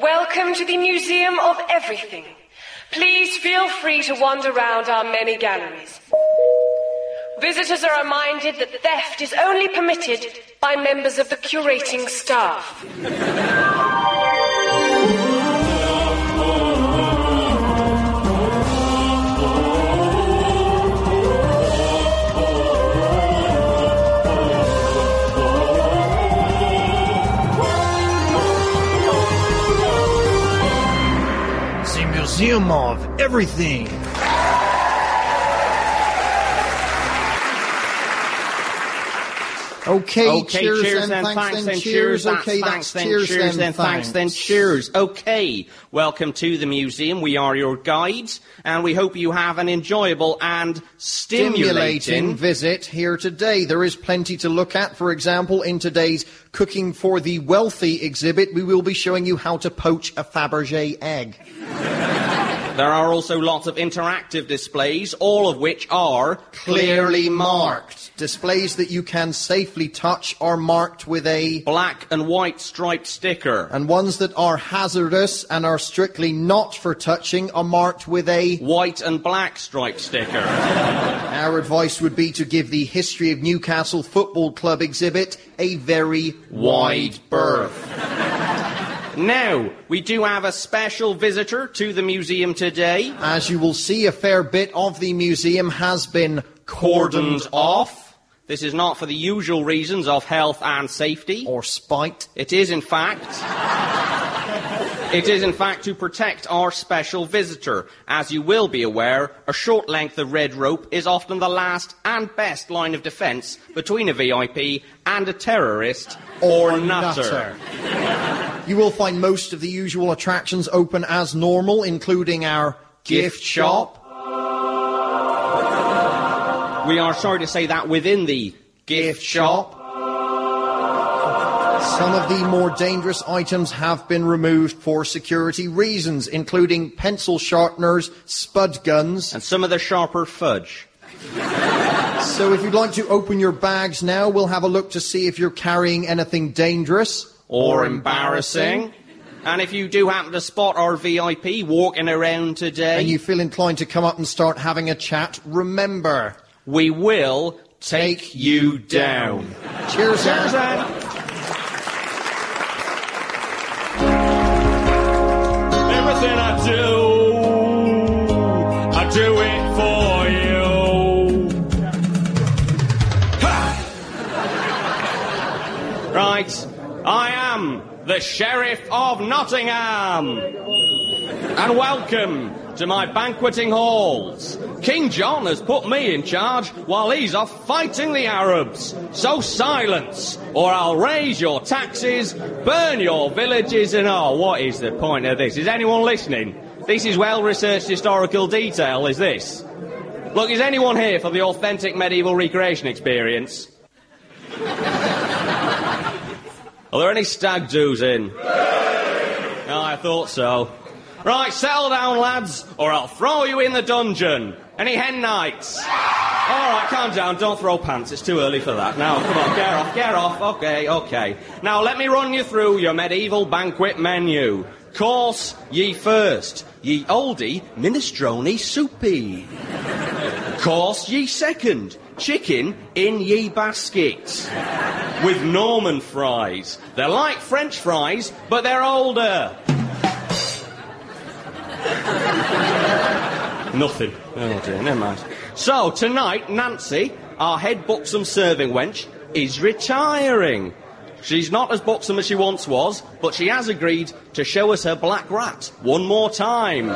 Welcome to the Museum of Everything. Please feel free to wander around our many galleries. Visitors are reminded that theft is only permitted by members of the curating staff. Museum of Everything. Okay, Okay, cheers, cheers, then, then, thanks, then, cheers, cheers. Okay, thanks, then, cheers, cheers, then, thanks, then, cheers. Okay, welcome to the museum. We are your guides, and we hope you have an enjoyable and Stimulating stimulating. visit here today. There is plenty to look at. For example, in today's Cooking for the Wealthy exhibit, we will be showing you how to poach a Fabergé egg. There are also lots of interactive displays, all of which are Clearly marked. Displays that you can safely touch are marked with a black and white striped sticker. and ones that are hazardous and are strictly not for touching are marked with a White and black striped sticker. Our advice would be to give the History of Newcastle Football Club exhibit a very wide berth. Now, we do have a special visitor to the museum today. As you will see, a fair bit of the museum has been cordoned off. This is not for the usual reasons of health and safety. or spite. It is, in fact. It is, in fact, to protect our special visitor. As you will be aware, a short length of red rope is often the last and best line of defence between a VIP and a terrorist or, nutter. You will find most of the usual attractions open as normal, including our Gift shop. We are sorry to say that within the gift shop. Some of the more dangerous items have been removed for security reasons, including pencil sharpeners, spud guns. And some of the sharper fudge. So if you'd like to open your bags now, we'll have a look to see if you're carrying anything dangerous. Or embarrassing. And if you do happen to spot our VIP walking around today, and you feel inclined to come up and start having a chat, remember. we will take you down. Cheers, Cheers, Anne. then. Everything I do, I do it for you. Right, I am the Sheriff of Nottingham. And welcome to my banqueting halls. King John has put me in charge while he's off fighting the Arabs. So silence, or I'll raise your taxes, burn your villages, and oh, what is the point of this? Is anyone listening? This is well researched historical detail, is this? Look, is anyone here for the authentic medieval recreation experience? Are there any stag doos in? Oh, I thought so. Right, settle down, lads, or I'll throw you in the dungeon. Any hen nights? All right, calm down. Don't throw pants. It's too early for that. Now, come on, get off, get off. Okay, okay. Now, let me run you through your medieval banquet menu. Course ye first, ye oldie minestrone soupy. Course ye second, chicken in ye basket. With Norman fries. They're like French fries, but they're older. Nothing. Oh dear, never mind. So, tonight, Nancy, our head buxom serving wench, is retiring. She's not as buxom as she once was, but she has agreed to show us her black rat one more time.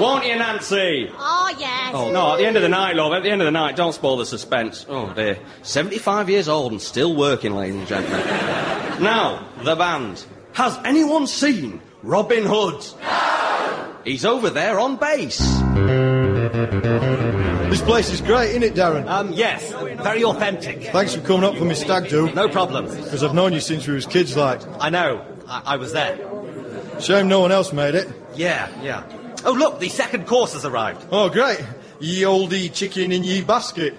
Won't you, Nancy? Oh, yes. Oh, no, at the end of the night, love, at the end of the night, don't spoil the suspense. Oh, dear. 75 years old and still working, ladies and gentlemen. now, the band. Has anyone seen Robin Hood? No! He's over there on bass. This place is great, isn't it, Darren? Um, yes, very authentic. Thanks for coming up for me stag do. No problem. Because I've known you since we was kids, like. I know. I, I was there. Shame no one else made it. Yeah, yeah. Oh, look, the second course has arrived. Oh, great. Ye oldie chicken in ye basket.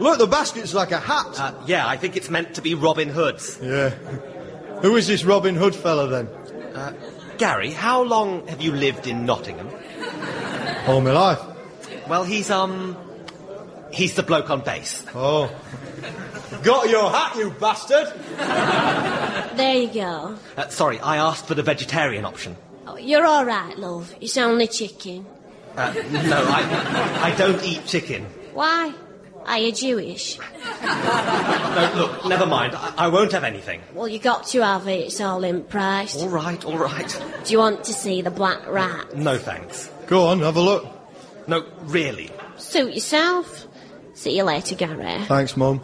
Look, the basket's like a hat. Uh, yeah, I think it's meant to be Robin Hood's. yeah. Who is this Robin Hood fella then? Gary, how long have you lived in Nottingham? All my life. Well, he's, um. He's the bloke on base. Oh. Got your hat, you bastard! There you go. Uh, sorry, I asked for the vegetarian option. Oh, you're all right, love. It's only chicken. Uh, no, I, I don't eat chicken. Why? Are you Jewish? No, look, never mind. I, I won't have anything. Well, you got to have it. It's all in price. All right, all right. Do you want to see the black rat? No thanks. Go on, have a look. No, really. Suit yourself. See you later, Gary. Thanks, Mum.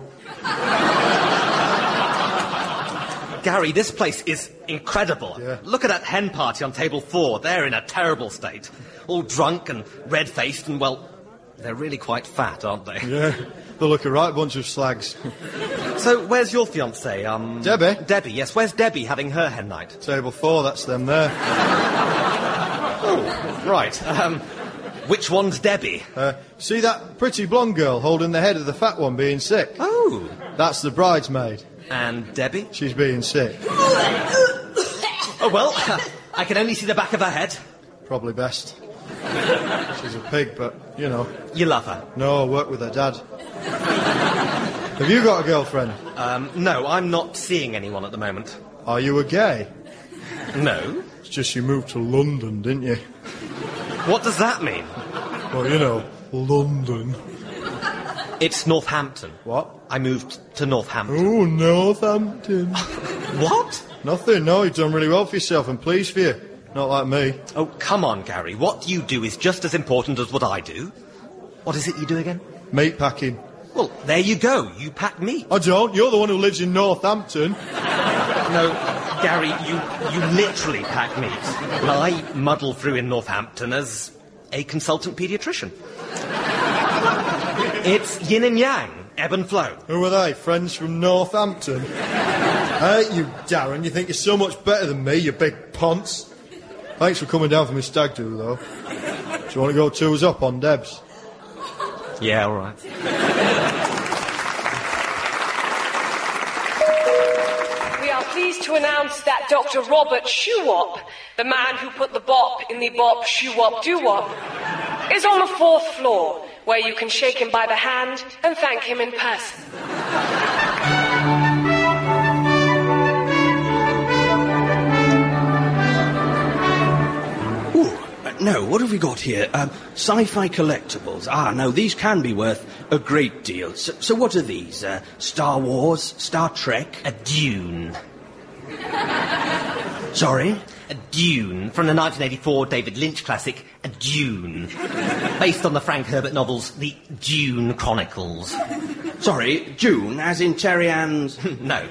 Gary, this place is incredible. Yeah. Look at that hen party on table four. They're in a terrible state. All drunk and red faced, and well, they're really quite fat, aren't they? Yeah, they look a right bunch of slags. So, where's your fiancée? Um, Debbie? Debbie, yes. Where's Debbie having her hen night? Table four, that's them there. Right. Um, which one's Debbie? Uh, see that pretty blonde girl holding the head of the fat one being sick? Oh. That's the bridesmaid. And Debbie? She's being sick. Oh, well, I can only see the back of her head. Probably best. She's a pig, but, you know. You love her. No, I work with her dad. Have you got a girlfriend? Um, no, I'm not seeing anyone at the moment. Are you a gay? No? It's just you moved to London, didn't you? What does that mean? Well, you know, London. It's Northampton. What? I moved to Northampton. Oh, Northampton. What? Nothing, no, you've done really well for yourself and pleased for you. Not like me. Oh, come on, Gary. What you do is just as important as what I do. What is it you do again? Meat packing. Well, there you go. You pack meat. I don't, you're the one who lives in Northampton. No, Gary, you, you literally pack me. And I muddle through in Northampton as a consultant paediatrician. It's yin and yang, ebb and flow. Who are they? Friends from Northampton? hey, you Darren, you think you're so much better than me, you big ponce. Thanks for coming down for my stag do, though. Do you want to go two us up on Debs? Yeah, all right. To announce that Dr. Robert Shewop, the man who put the bop in the bop shoo-wop doo-wop, is on the fourth floor, where you can shake him by the hand and thank him in person. Ooh, uh, no, what have we got here? Um, sci-fi collectibles. Ah, no, these can be worth a great deal. So, so what are these? Uh, Star Wars? Star Trek? A dune. Sorry? A Dune from the 1984 David Lynch classic, A Dune. Based on the Frank Herbert novels, The Dune Chronicles. Sorry, June, as in Terry Ann's... no.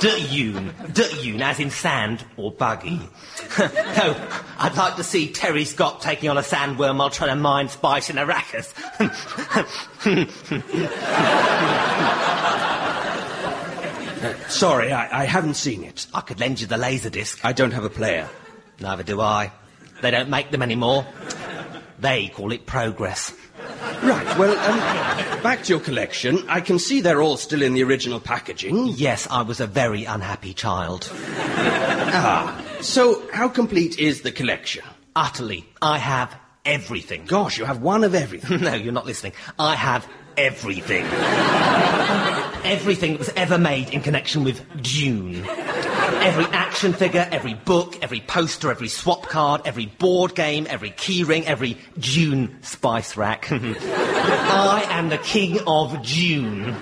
Dune. Dune, as in sand or buggy. no, I'd like to see Terry Scott taking on a sandworm while trying to mine spice in Arrakis. Sorry, I, I haven't seen it. I could lend you the laser disc. I don't have a player. Neither do I. They don't make them anymore. They call it progress. Right, well, um, back to your collection. I can see they're all still in the original packaging. Yes, I was a very unhappy child. Ah, so how complete is the collection? Utterly. I have everything. Gosh, you have one of everything. No, you're not listening. I have everything. everything that was ever made in connection with Dune. Every action figure, every book, every poster, every swap card, every board game, every keyring, every Dune spice rack. I am the king of Dune.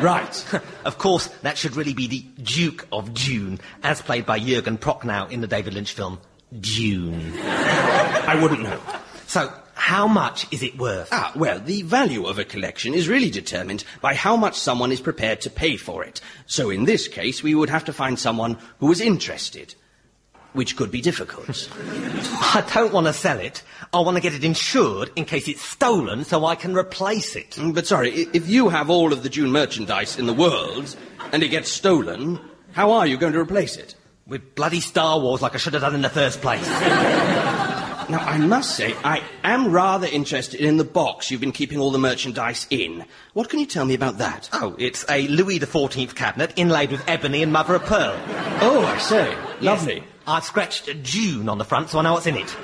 Right. Of course, that should really be the Duke of Dune, as played by Jurgen Prochnow in the David Lynch film Dune. I wouldn't know. So, how much is it worth? Ah, well, the value of a collection is really determined by how much someone is prepared to pay for it. So in this case, we would have to find someone who was interested, which could be difficult. I don't want to sell it. I want to get it insured in case it's stolen so I can replace it. Mm, but sorry, i- if you have all of the June merchandise in the world and it gets stolen, how are you going to replace it? With bloody Star Wars like I should have done in the first place. Now, I must say, I am rather interested in the box you've been keeping all the merchandise in. What can you tell me about that? Oh, it's a Louis XIV cabinet inlaid with ebony and mother of pearl. Oh, I say. Lovely. Yes. I've scratched June on the front so I know what's in it.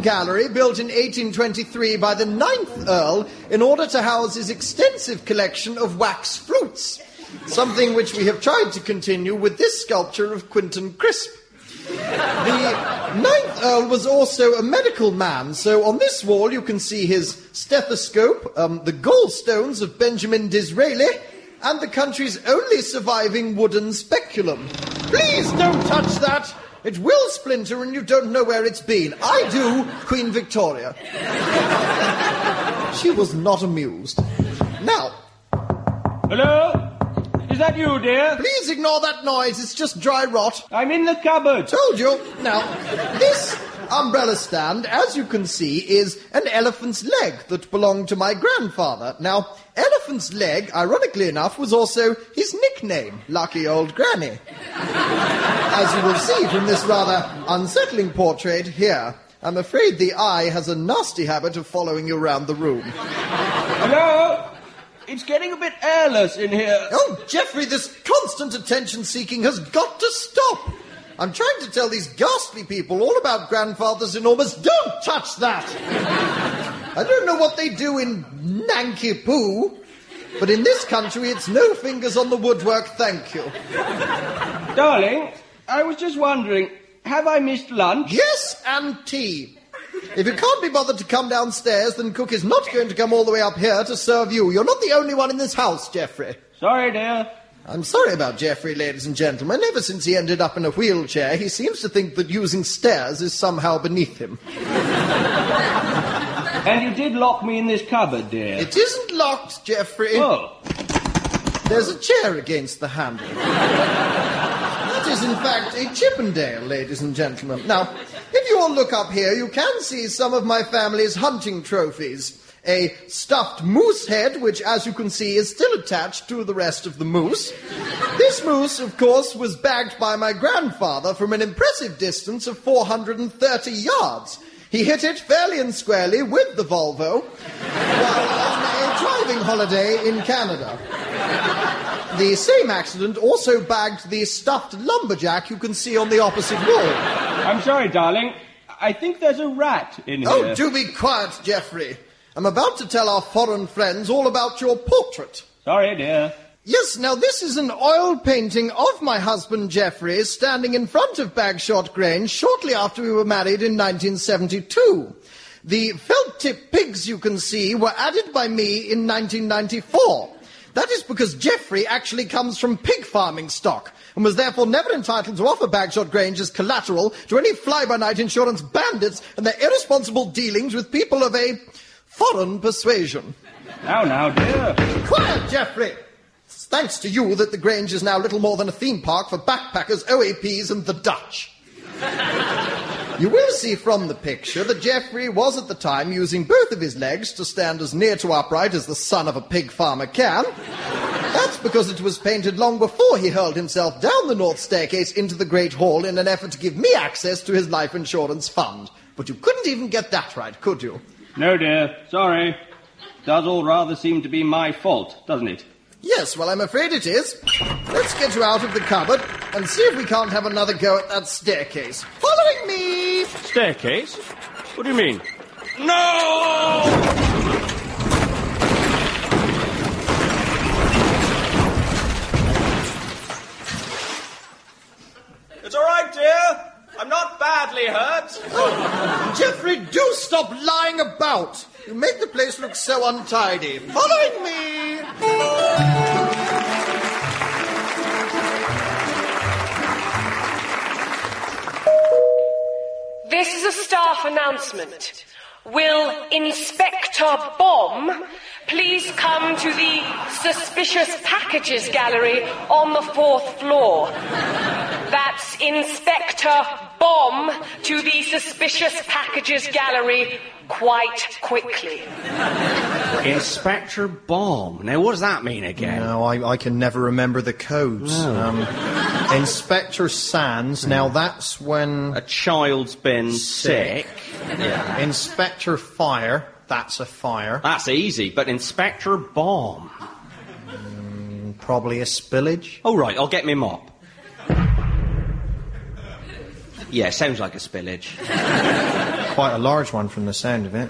Gallery, built in 1823 by the ninth Earl in order to house his extensive collection of wax fruits. Something which we have tried to continue with this sculpture of Quentin Crisp. The ninth Earl was also a medical man, so on this wall you can see his stethoscope, um, the gallstones of Benjamin Disraeli, and the country's only surviving wooden speculum. Please don't touch that! It will splinter and you don't know where it's been. I do, Queen Victoria. she was not amused. Now, Hello? Is that you, dear? please ignore that noise, it's just dry rot. I'm in the cupboard. Told you. Now, this umbrella stand, as you can see, is an elephant's leg that belonged to my grandfather. Now, elephant's leg, ironically enough, was also his nickname, Lucky Old Granny. As you will see from this rather unsettling portrait here, I'm afraid the eye has a nasty habit of following you around the room. Hello? It's getting a bit airless in here. Oh, Geoffrey, this constant attention seeking has got to stop. I'm trying to tell these ghastly people all about grandfather's enormous. Don't touch that! I don't know what they do in Nanky Poo, but in this country it's no fingers on the woodwork, thank you. Darling, I was just wondering, have I missed lunch? Yes, and tea. If you can't be bothered to come downstairs, then Cook is not going to come all the way up here to serve you. You're not the only one in this house, Geoffrey. Sorry, dear. I'm sorry about Geoffrey, ladies and gentlemen. Ever since he ended up in a wheelchair, he seems to think that using stairs is somehow beneath him. And you did lock me in this cupboard, dear. It isn't locked, Geoffrey. Oh, There's a chair against the handle. that is, in fact, a Chippendale, ladies and gentlemen. Now, if you all look up here, you can see some of my family's hunting trophies. A stuffed moose head, which, as you can see, is still attached to the rest of the moose. This moose, of course, was bagged by my grandfather from an impressive distance of 430 yards. He hit it fairly and squarely with the Volvo while on a driving holiday in Canada. The same accident also bagged the stuffed lumberjack you can see on the opposite wall. I'm sorry, darling. I think there's a rat in oh, here. Oh, do be quiet, Geoffrey. I'm about to tell our foreign friends all about your portrait. Sorry, dear. Yes, now this is an oil painting of my husband Geoffrey standing in front of Bagshot Grange shortly after we were married in 1972. The felt tip pigs you can see were added by me in 1994. That is because Geoffrey actually comes from pig farming stock and was therefore never entitled to offer Bagshot Grange as collateral to any fly-by-night insurance bandits and their irresponsible dealings with people of a foreign persuasion. Now, now, dear. Quiet, Geoffrey! It's thanks to you that the Grange is now little more than a theme park for backpackers, OAPs, and the Dutch. You will see from the picture that Geoffrey was at the time using both of his legs to stand as near to upright as the son of a pig farmer can. That's because it was painted long before he hurled himself down the north staircase into the Great Hall in an effort to give me access to his life insurance fund. But you couldn't even get that right, could you? No, dear. Sorry. Does all rather seem to be my fault, doesn't it? Yes, well, I'm afraid it is. Let's get you out of the cupboard and see if we can't have another go at that staircase. Following me! Staircase? What do you mean? No! It's all right, dear. I'm not badly hurt. Geoffrey, do stop lying about! You make the place look so untidy. Following me! This is a staff announcement. Will Inspector Bomb please come to the Suspicious Packages Gallery on the fourth floor? That's Inspector Bomb to the suspicious packages gallery quite quickly. Inspector Bomb. Now, what does that mean again? No, I, I can never remember the codes. Um, Inspector Sands, now that's when. A child's been sick. Yeah. Inspector Fire, that's a fire. That's easy, but Inspector Bomb. Probably a spillage. Oh, right, I'll get me mop. Yeah, sounds like a spillage. Quite a large one from the sound of it.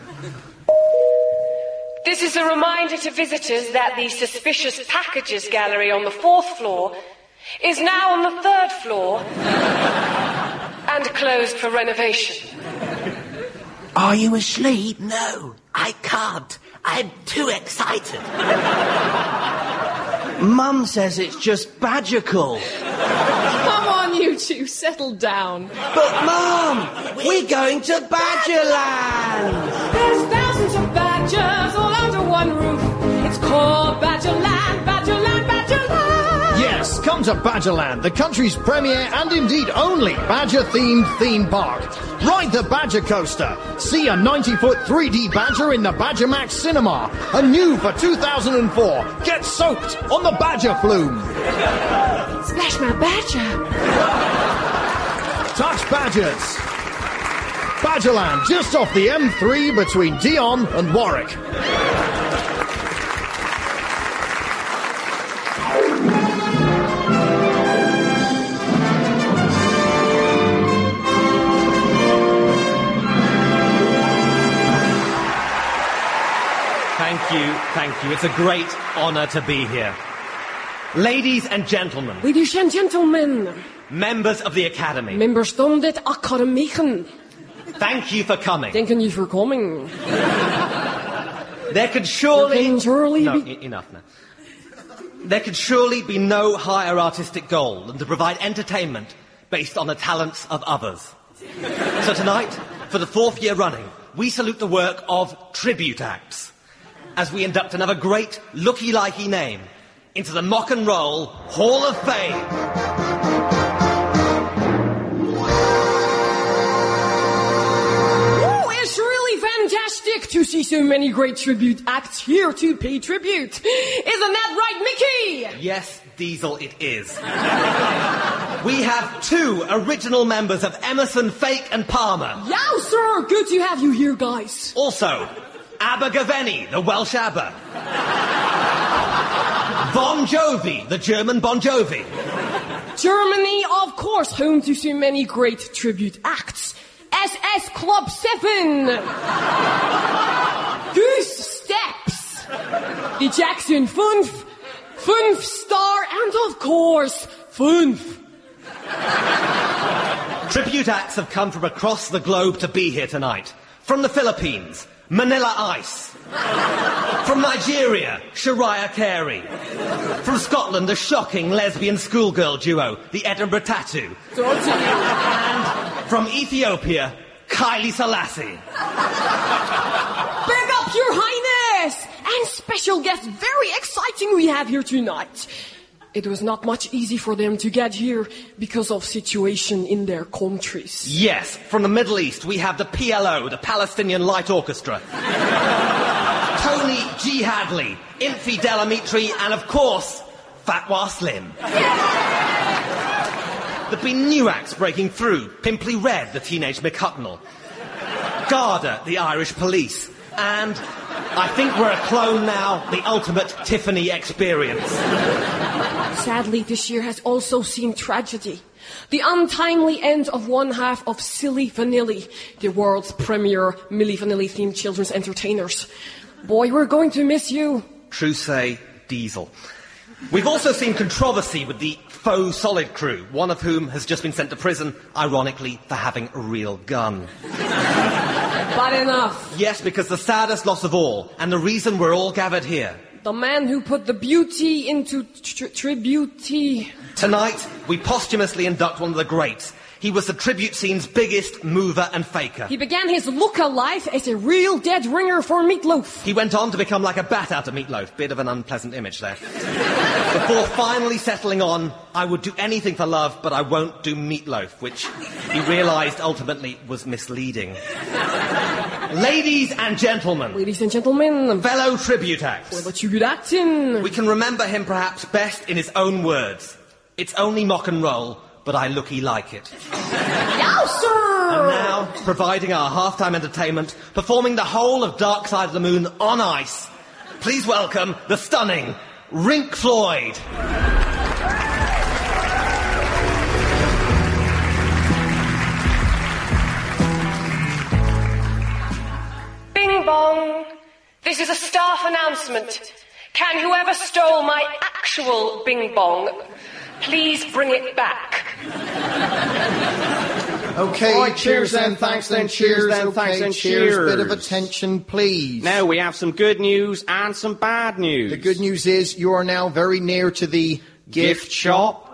This is a reminder to visitors that the suspicious packages gallery on the fourth floor is now on the third floor and closed for renovation. Are you asleep? No, I can't. I'm too excited. Mum says it's just badgercle. You two, settle down. But, Mum, we're going to Badgerland. There's thousands of badgers all under one roof. It's called Badgerland, Badgerland. Come to Badgerland, the country's premier and indeed only badger themed theme park. Ride the Badger Coaster. See a 90 foot 3D badger in the Badger Max Cinema. A new for 2004. Get soaked on the Badger Flume. Splash my badger. Touch Badgers. Badgerland, just off the M3 between Dion and Warwick. You, thank you. It's a great honour to be here. Ladies and gentlemen, Ladies and gentlemen, members of the Academy, members van dit academieken, thank you for coming. thank you for coming. There could surely... There surely No, be- enough now. There could surely be no higher artistic goal than to provide entertainment based on the talents of others. So tonight, for the fourth year running, we salute the work of tribute acts as we induct another great looky-likey name into the Mock and Roll Hall of Fame. Oh, it's really fantastic to see so many great tribute acts here to pay tribute. Isn't that right, Mickey? Yes, Diesel, it is. we have two original members of Emerson, Fake and Palmer. Yeah, sir. Good to have you here, guys. Also, Abba Gaveni, the Welsh Abba. Bon Jovi, the German Bon Jovi. Germany, of course, home to so many great tribute acts. SS Club 7. Goose Steps. The Jackson 5. 5 Star, and of course, 5. Tribute acts have come from across the globe to be here tonight. From the Philippines, Manila Ice. From Nigeria, Shariah Carey. From Scotland, the shocking lesbian schoolgirl duo, the Edinburgh Tattoo. And from Ethiopia, Kylie Selassie. Big up, Your Highness! And special guest, very exciting we have here tonight. It was not much easy for them to get here because of situation in their countries. Yes, from the Middle East, we have the PLO, the Palestinian Light Orchestra. Tony G. Hadley, Infidel Amitri, and of course, Fatwa Slim. There've been new acts breaking through. Pimply Red, the Teenage Mick Hucknall. Garda, the Irish Police. And I think we're a clone now, the ultimate Tiffany experience. Sadly, this year has also seen tragedy. The untimely end of one half of Silly Vanilli, the world's premier Milli Vanilli themed children's entertainers. Boy, we're going to miss you. True say, Diesel. We've also seen controversy with the faux solid crew, one of whom has just been sent to prison, ironically, for having a real gun. But enough. Yes, because the saddest loss of all, and the reason we're all gathered here. The man who put the beauty into tr- tribute. Tonight, we posthumously induct one of the greats. He was the tribute scene's biggest mover and faker. He began his looker life as a real dead ringer for Meatloaf. He went on to become like a bat out of meatloaf. Bit of an unpleasant image there. Before finally settling on, I would do anything for love, but I won't do meatloaf, which he realised ultimately was misleading. Ladies and gentlemen, Ladies and gentlemen, fellow tribute acts, you acting? we can remember him perhaps best in his own words. It's only mock and roll, but I looky like it. Yow, sir! And now, providing our halftime entertainment, performing the whole of Dark Side of the Moon on ice, please welcome the stunning Rink Floyd. Bing bong. This is a staff announcement. Can whoever stole my actual bing bong please bring it back? Okay, Right, cheers cheers then, then, thanks thanks then, then, cheers cheers then, thanks then, cheers. Bit of attention, please. Now we have some good news and some bad news. The good news is you are now very near to the gift shop.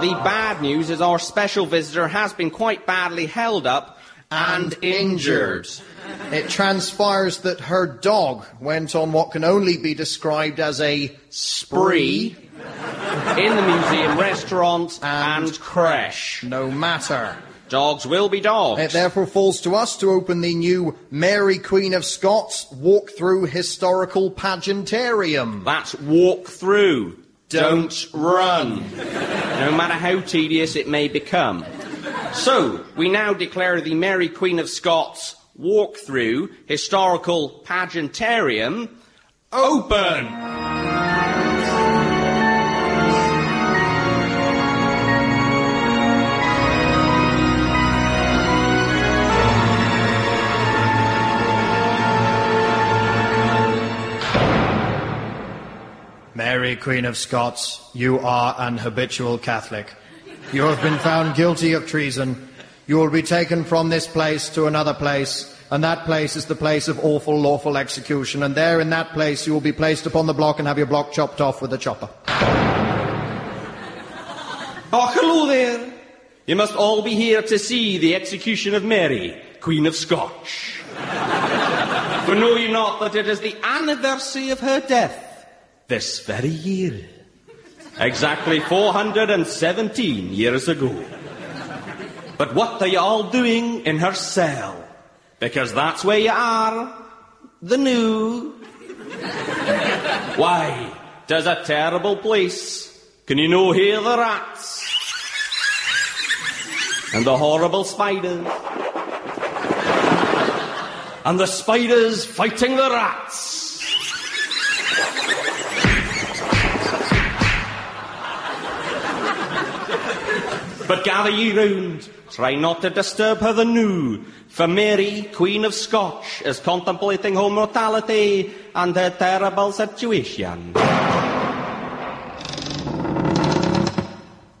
The bad news is our special visitor has been quite badly held up and, injured. It transpires that her dog went on what can only be described as a spree. In the museum, restaurant, and, creche. No matter. Dogs will be dogs. It therefore falls to us to open the new Mary Queen of Scots walk-through historical pageantarium. That's walk through. Don't run. No matter how tedious it may become. So, we now declare the Mary Queen of Scots walk through historical pageantarium open. Mary, Queen of Scots, you are an habitual Catholic. You have been found guilty of treason. You will be taken from this place to another place, and that place is the place of awful lawful execution, and there in that place you will be placed upon the block and have your block chopped off with a chopper. Oh, hello there. You must all be here to see the execution of Mary, Queen of Scotch. For know you not that it is the anniversary of her death this very year? Exactly 417 years ago. But what are you all doing in her cell? Because that's where you are, the new. Why, 'tis a terrible place. Can you no hear the rats? And the horrible spiders. And the spiders fighting the rats. But gather ye round, try not to disturb her the new, for Mary, Queen of Scotch, is contemplating her mortality and her terrible situation.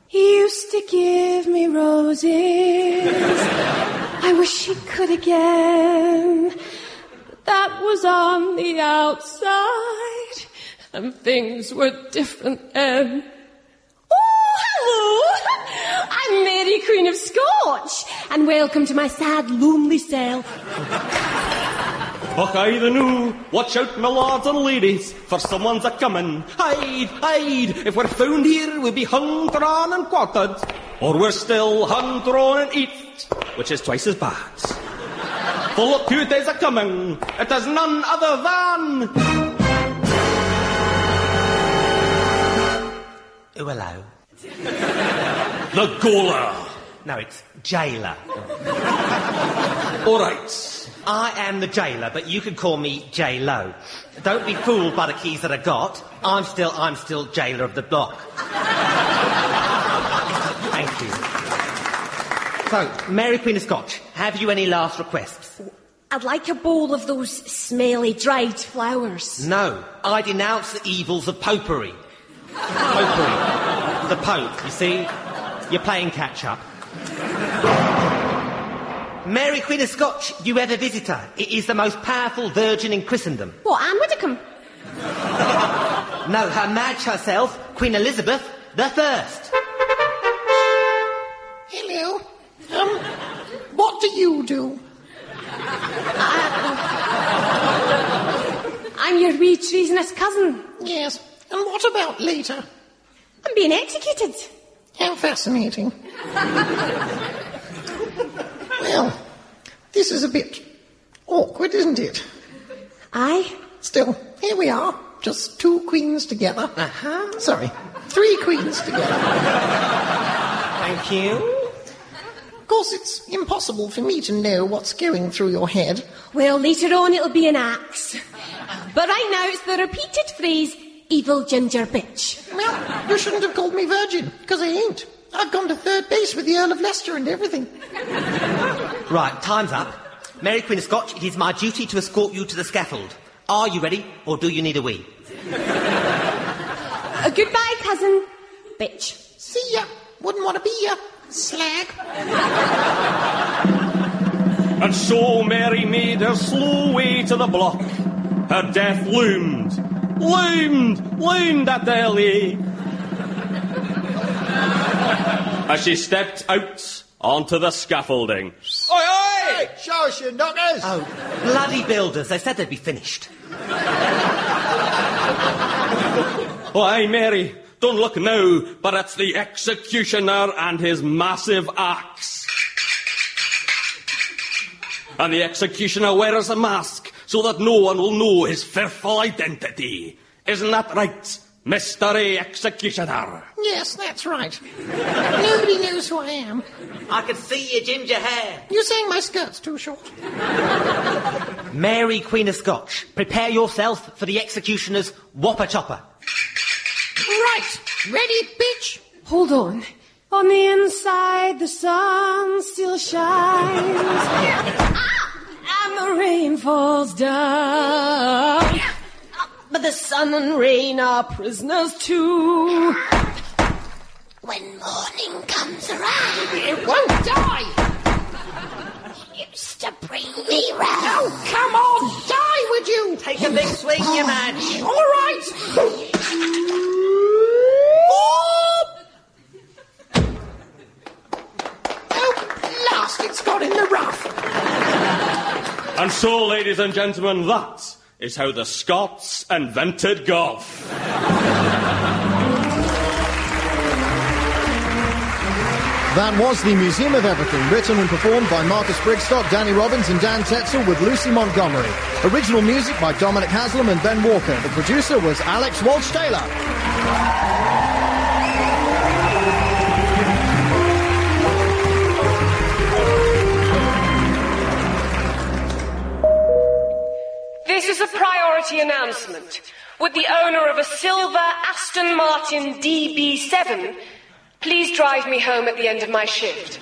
He used to give me roses. I wish he could again. But that was on the outside, and things were different then. Hello! I'm Mary, Queen of Scotch, and welcome to my sad, lonely cell. Okay, the new. Watch out, my lords and ladies, for someone's a coming. Hide, hide. If we're found here, we'll be hung, drawn, and quartered. Or we're still hung, drawn, and eat, which is twice as bad. For look who it is a coming. It is none other than. Oh, hello. The Gola. No, it's jailer. All right. I am the jailer, but you can call me J Lo. Don't be fooled by the keys that I got. I'm still, I'm still jailer of the block. Thank you. So, Mary Queen of Scotch, have you any last requests? I'd like a bowl of those smelly dried flowers. No, I denounce the evils of popery. Popery. The Pope, you see? You're playing catch up. Mary Queen of Scotch, you ever visit her? It is the most powerful virgin in Christendom. What, Ann Widdecombe? No, her Madge herself, Queen Elizabeth the First. Hello. Um, what do you do? I'm your wee treasonous cousin. Yes. And what about later? I'm being executed. How fascinating. well, this is a bit awkward, isn't it? Aye. Still, here we are. Just two queens together. Uh-huh. Sorry, three queens together. Thank you. Of course, it's impossible for me to know what's going through your head. Well, later on it'll be an axe. But right now it's the repeated phrase, evil ginger bitch. Well, you shouldn't have called me virgin, because I ain't. I've gone to third base with the Earl of Leicester and everything. Right, time's up. Mary Queen of Scotch, it is my duty to escort you to the scaffold. Are you ready, or do you need a wee? Uh, goodbye, cousin. Bitch. See ya. Wouldn't want to be ya. Slag. And so Mary made her slow way to the block. Her death loomed, loomed, loomed at the LA. As she stepped out onto the scaffolding. Oi, oi! Show us your knockers! Oh, bloody builders. They said they'd be finished. Oh, aye, Mary, don't look now, but it's the executioner and his massive axe. And the executioner wears a mask so that no one will know his fearful identity. Isn't that right, Mr. Executioner? Yes, that's right. Nobody knows who I am. I can see your ginger hair. You're saying my skirt's too short. Mary Queen of Scotch, prepare yourself for the executioner's whopper chopper. Right. Ready, bitch? Hold on. On the inside, the sun still shines. the rain falls down. But the sun and rain are prisoners too. When morning comes around, it won't die. It Used to bring me round. Oh, come on, die, would you? Take a big swing, you man. All right. Oh, last it's got in the rough. And so, ladies and gentlemen, that is how the Scots invented golf. That was the Museum of Everything, written and performed by Marcus Brigstocke, Danny Robins, and Dan Tetsell with Lucy Montgomery. Original music by Dominic Haslam and Ben Walker. The producer was Alex Walsh Taylor. Is a priority announcement. Would the owner of a silver Aston Martin DB7 please drive me home at the end of my shift?